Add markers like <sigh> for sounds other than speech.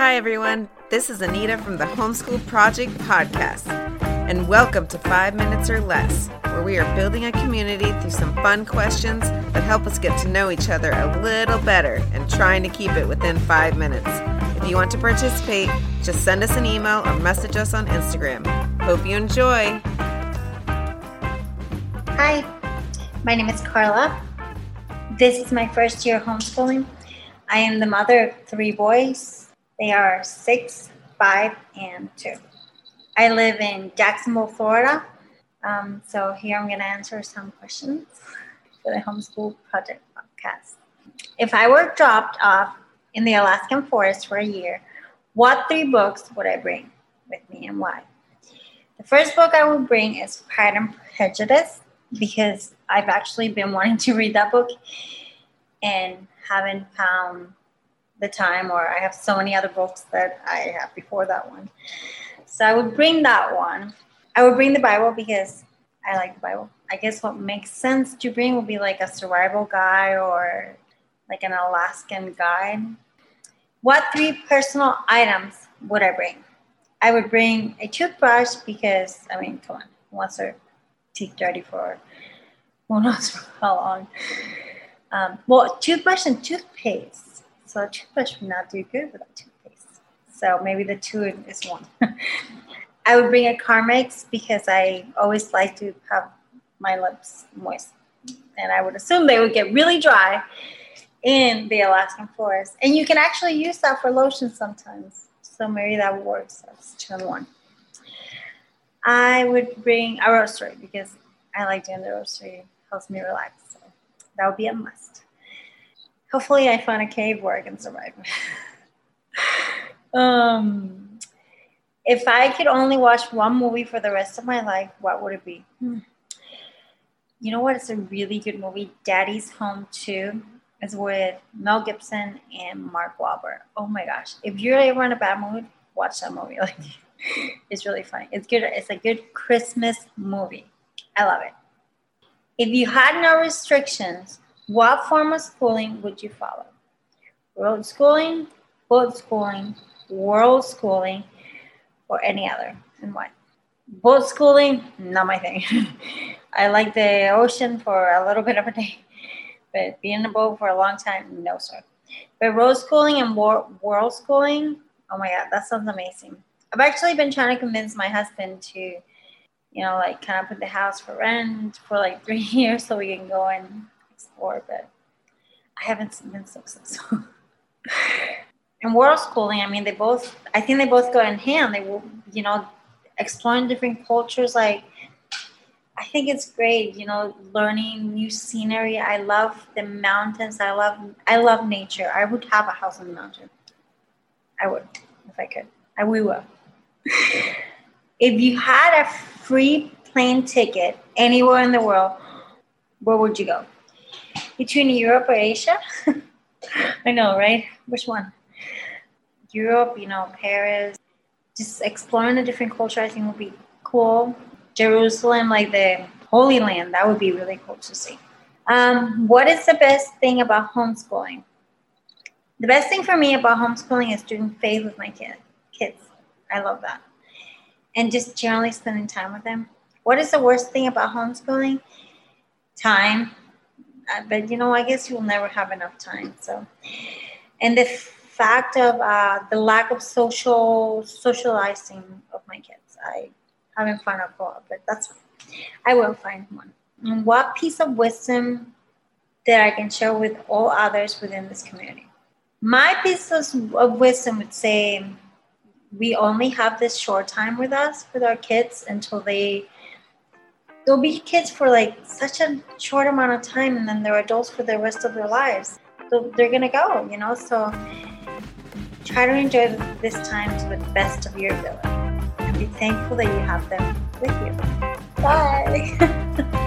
Hi, everyone. This is Anita from the Homeschool Project Podcast, and welcome to Five Minutes or Less, where we are building a community through some fun questions that help us get to know each other a little better and trying to keep it within five minutes. If you want to participate, just send us an email or message us on Instagram. Hope you enjoy. Hi, my name is Karla. This is my first year homeschooling. I am the mother of three boys. They are six, five, and two. I live in Jacksonville, Florida. Um, so here I'm going to answer some questions for the Homeschool Project podcast. If I were dropped off in the Alaskan forest for a year, what three books would I bring with me and why? The first book I would bring is Pride and Prejudice because I've actually been wanting to read that book and haven't found the time, or I have so many other books that I have before that one. So I would bring that one. I would bring the Bible because I like the Bible. I guess what makes sense to bring would be like a survival guide or like an Alaskan guide. What three personal items would I bring? I would bring a toothbrush because, I mean, come on, wants their teeth dirty for who knows <laughs> how long? Um, well, toothbrush and toothpaste. So toothbrush would not do good without toothpaste. So maybe the two is one. <laughs> I would bring a Carmex because I always like to have my lips moist. And I would assume they would get really dry in the Alaskan forest. And you can actually use that for lotion sometimes. So maybe that works. That's two and one. I would bring a rosary because I like doing the. It helps me relax. So that would be a must. Hopefully, I find a cave where I can survive. um, if I could only watch one movie for the rest of my life, what would it be? Hmm. You know what? It's a really good movie. Daddy's Home 2 is with Mel Gibson and Mark Wahlberg. Oh my gosh. If you're ever in a bad mood, watch that movie. <laughs> Like it's really funny. It's good. It's a good Christmas movie. I love it. If you had no restrictions, what form of schooling would you follow? Road schooling, boat schooling, world schooling, or any other, and why? Boat schooling, not my thing. <laughs> I like the ocean for a little bit of a day, but being in a boat for a long time, no, sir. But road schooling and world schooling, oh my God, that sounds amazing. I've actually been trying to convince my husband to, you know, like kind of put the house for rent for like <laughs> three years so we can go and explore, but I haven't been successful. <laughs> and world schooling, I mean, they both, I think they both go in hand. They will, you know, exploring different cultures. Like, I think it's great, you know, learning new scenery. I love the mountains. I love, I love nature. I would have a house on the mountain. I would, if I could. I we will <laughs> if you had a free plane ticket anywhere in the world, where would you go? Between Europe or Asia? <laughs> I know, right? Which one? Europe, you know, Paris. Just exploring a different culture, I think would be cool. Jerusalem, like the Holy Land, that would be really cool to see. Um, what is the best thing about homeschooling? The best thing for me about homeschooling is doing faith with my kid, kids. I love that and just generally spending time with them. What is the worst thing about homeschooling? Time. But you know, I guess you'll never have enough time. So, and the fact of uh, the lack of social socializing of my kids, I haven't found a goal, but that's fine. I will find one. And what piece of wisdom that I can share with all others within this community? My piece of wisdom would say we only have this short time with us with our kids until they they'll be kids for like such a short amount of time and then they're adults for the rest of their lives. So they're gonna go you know? So try to enjoy this time to the best of your ability. And be thankful that you have them with you. Bye <laughs>